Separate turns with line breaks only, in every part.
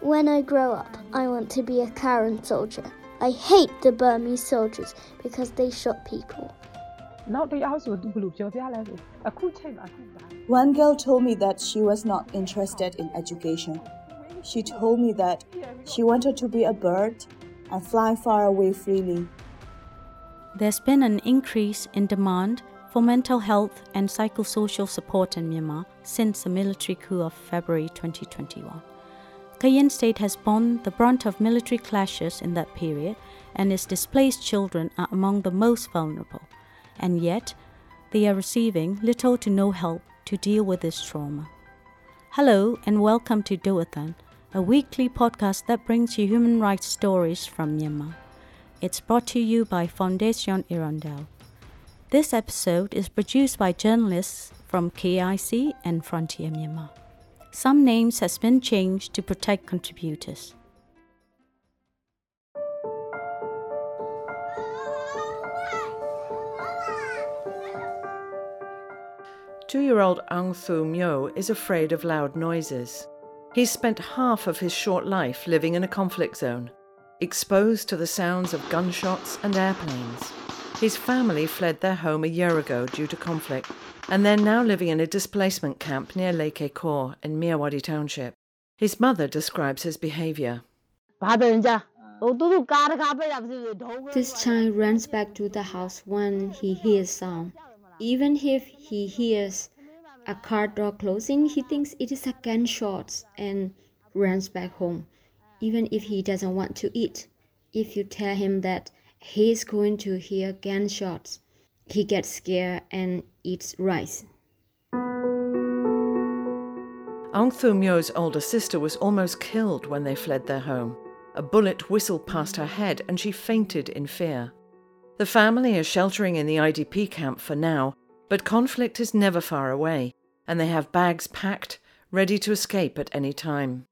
When I grow up, I want to be a Karen soldier. I hate the Burmese soldiers because they shot people.
One girl told me that she was not interested in education. She told me that she wanted to be a bird and fly far away freely.
There's been an increase in demand for mental health and psychosocial support in Myanmar since the military coup of February 2021. Kayin State has borne the brunt of military clashes in that period, and its displaced children are among the most vulnerable. And yet, they are receiving little to no help to deal with this trauma. Hello, and welcome to Doh Athan, a weekly podcast that brings you human rights stories from Myanmar. It's brought to you by Fondation Hirondelle. This episode is produced by journalists from KIC and Frontier Myanmar. Some names has been changed to protect contributors.
Two-year-old Aung Thu Myo is afraid of loud noises. He's spent half of his short life living in a conflict zone, exposed to the sounds of gunshots and airplanes. His family fled their home a year ago due to conflict, and they're now living in a displacement camp near Lake Kor in Myawaddy Township. His mother describes his behavior.
This child runs back to the house when he hears sound. Even if he hears a car door closing, he thinks it is a gunshot and runs back home, even if he doesn't want to eat. If you tell him that he's going to hear gunshots. He gets scared and eats rice.
Aung Thu Myo's older sister was almost killed when they fled their home. A bullet whistled past her head and she fainted in fear. The family is sheltering in the IDP camp for now, but conflict is never far away, and they have bags packed, ready to escape at any time.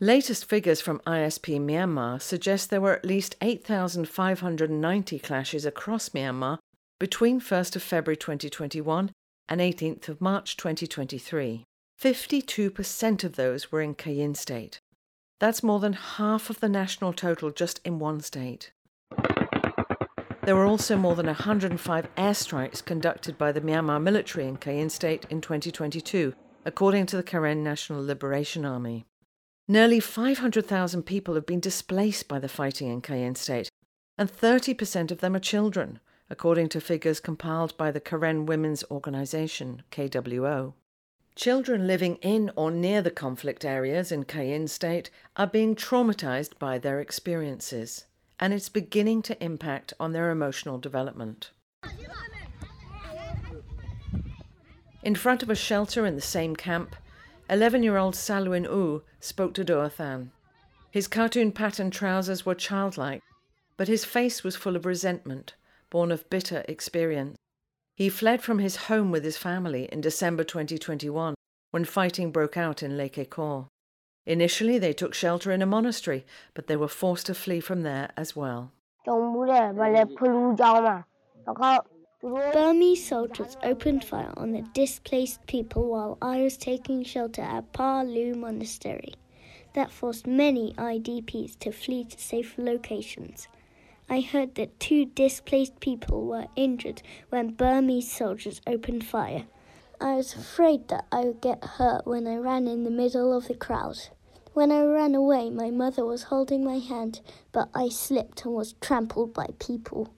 Latest figures from ISP Myanmar suggest there were at least 8,590 clashes across Myanmar between 1st of February 2021 and 18th of March 2023. 52% of those were in Kayin state. That's more than half of the national total just in one state. There were also more than 105 airstrikes conducted by the Myanmar military in Kayin state in 2022, according to the Karen National Liberation Army. Nearly 500,000 people have been displaced by the fighting in Kayin state, and 30% of them are children, according to figures compiled by the Karen Women's Organization, KWO. Children living in or near the conflict areas in Kayin state are being traumatized by their experiences, and it's beginning to impact on their emotional development. In front of a shelter in the same camp, 11 year old Salwin U spoke to Doh Athan. His cartoon pattern trousers were childlike, but his face was full of resentment, born of bitter experience. He fled from his home with his family in December 2021 when fighting broke out in Lake Kor. Initially, they took shelter in a monastery, but they were forced to flee from there as well.
Burmese soldiers opened fire on the displaced people while I was taking shelter at Pa Lu Monastery. That forced many IDPs to flee to safe locations. I heard that two displaced people were injured when Burmese soldiers opened fire. I was afraid that I would get hurt when I ran in the middle of the crowd. When I ran away, my mother was holding my hand, but I slipped and was trampled by people.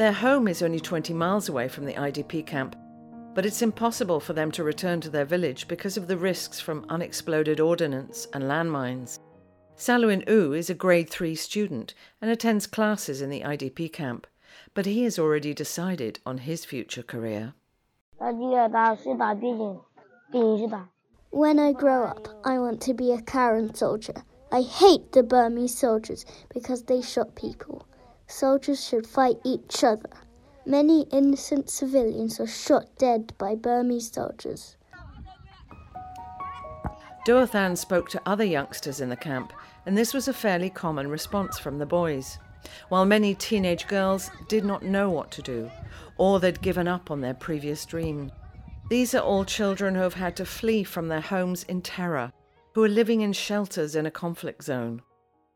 Their home is only 20 miles away from the IDP camp, but it's impossible for them to return to their village because of the risks from unexploded ordnance and landmines. Salwin U is a grade 3 student and attends classes in the IDP camp, but he has already decided on his future career.
When I grow up, I want to be a Karen soldier. I hate the Burmese soldiers because they shot people soldiers should fight each other. Many innocent civilians were shot dead by Burmese soldiers.
Doh Athan spoke to other youngsters in the camp, and this was a fairly common response from the boys. While many teenage girls did not know what to do, or they'd given up on their previous dream. These are all children who have had to flee from their homes in terror, who are living in shelters in a conflict zone.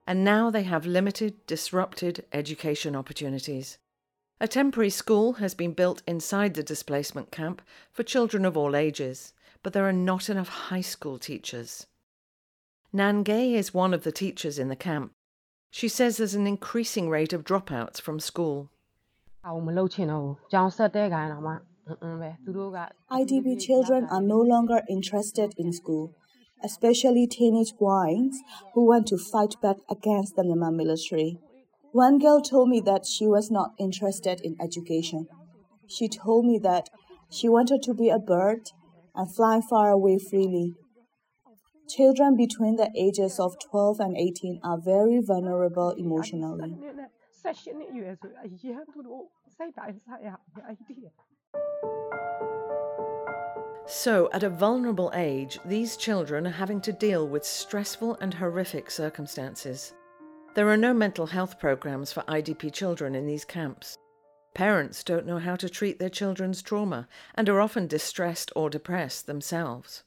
And now they have limited, disrupted education opportunities. A temporary school has been built inside the displacement camp for children of all ages, but there are not enough high school teachers. Nangay is one of the teachers in the camp. She says there's an increasing rate of dropouts from school.
IDP children are no longer interested in school, especially teenage boys who want to fight back against the Myanmar military. One girl told me that she was not interested in education. She told me that she wanted to be a bird and fly far away freely. Children between the ages of 12 and 18 are very vulnerable emotionally.
So, at a vulnerable age, these children are having to deal with stressful and horrific circumstances. There are no mental health programs for IDP children in these camps. Parents don't know how to treat their children's trauma and are often distressed or depressed themselves.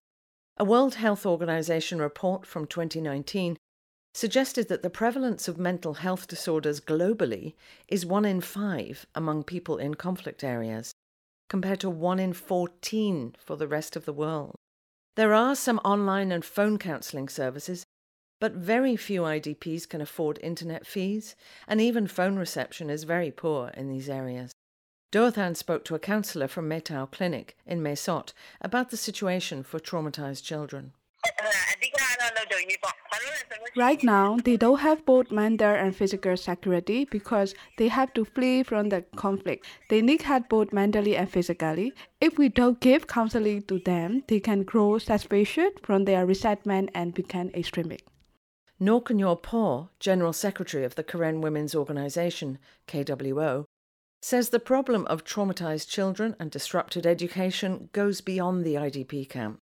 A World Health Organization report from 2019 suggested that the prevalence of mental health disorders globally is 1 in 5 among people in conflict areas, compared to 1 in 14 for the rest of the world. There are some online and phone counselling services but very few IDPs can afford internet fees, and even phone reception is very poor in these areas. Doh Athan spoke to a counsellor from Mae Tao Clinic in Mae Sot about the situation for traumatized children.
Right now, they don't have both mental and physical security because they have to flee from the conflict. They need help both mentally and physically. If we don't give counseling to them, they can grow suspicious from their resentment and become extremist.
Naw K'nyaw Paw, General Secretary of the Karen Women's Organization, KWO, says the problem of traumatized children and disrupted education goes beyond the IDP camp.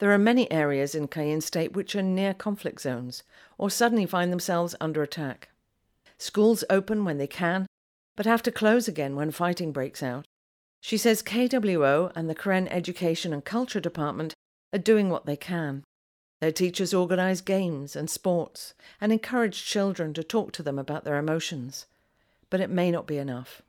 There are many areas in Kayin State which are near conflict zones or suddenly find themselves under attack. Schools open when they can, but have to close again when fighting breaks out. She says KWO and the Karen Education and Culture Department are doing what they can. Their teachers organize games and sports and encourage children to talk to them about their emotions. But it may not be enough.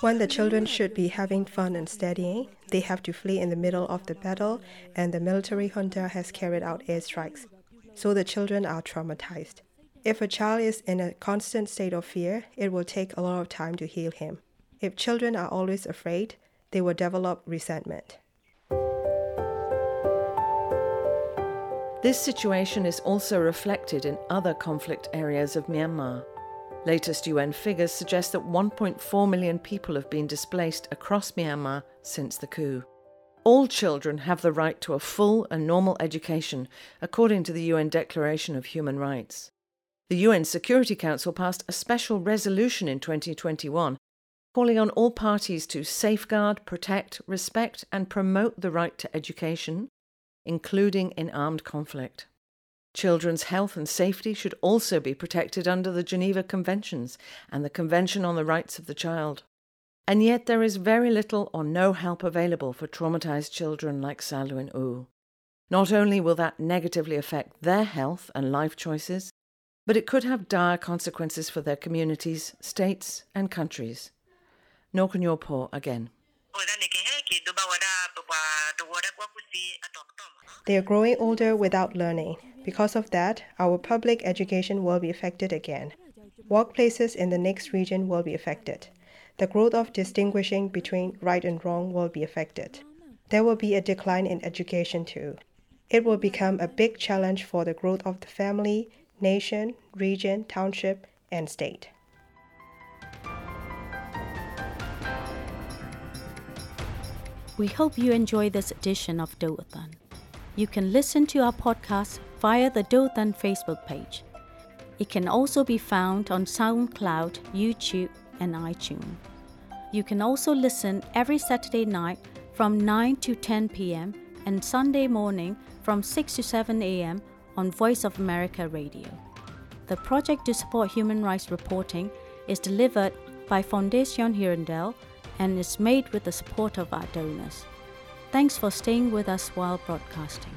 When the children should be having fun and studying, they have to flee in the middle of the battle, and the military junta has carried out airstrikes. So the children are traumatized. If a child is in a constant state of fear, it will take a lot of time to heal him. If children are always afraid, they will develop resentment.
This situation is also reflected in other conflict areas of Myanmar. Latest UN figures suggest that 1.4 million people have been displaced across Myanmar since the coup. All children have the right to a full and normal education, according to the UN Declaration of Human Rights. The UN Security Council passed a special resolution in 2021 calling on all parties to safeguard, protect, respect, and promote the right to education, including in armed conflict. Children's health and safety should also be protected under the Geneva Conventions and the Convention on the Rights of the Child. And yet there is very little or no help available for traumatized children like Salwin U. Not only will that negatively affect their health and life choices, but it could have dire consequences for their communities, states, and countries. Naw K'nyaw Paw again.
They are growing older without learning. Because of that, our public education will be affected again. Workplaces in the next region will be affected. The growth of distinguishing between right and wrong will be affected. There will be a decline in education too. It will become a big challenge for the growth of the family, nation, region, township, and state.
We hope you enjoy this edition of Doh Athan. You can listen to our podcast via the Doh Athan Facebook page. It can also be found on SoundCloud, YouTube, and iTunes. You can also listen every Saturday night from 9 to 10 p.m. and Sunday morning from 6 to 7 a.m. on Voice of America Radio. The project to support human rights reporting is delivered by Fondation Hirondelle and is made with the support of our donors. Thanks for staying with us while broadcasting.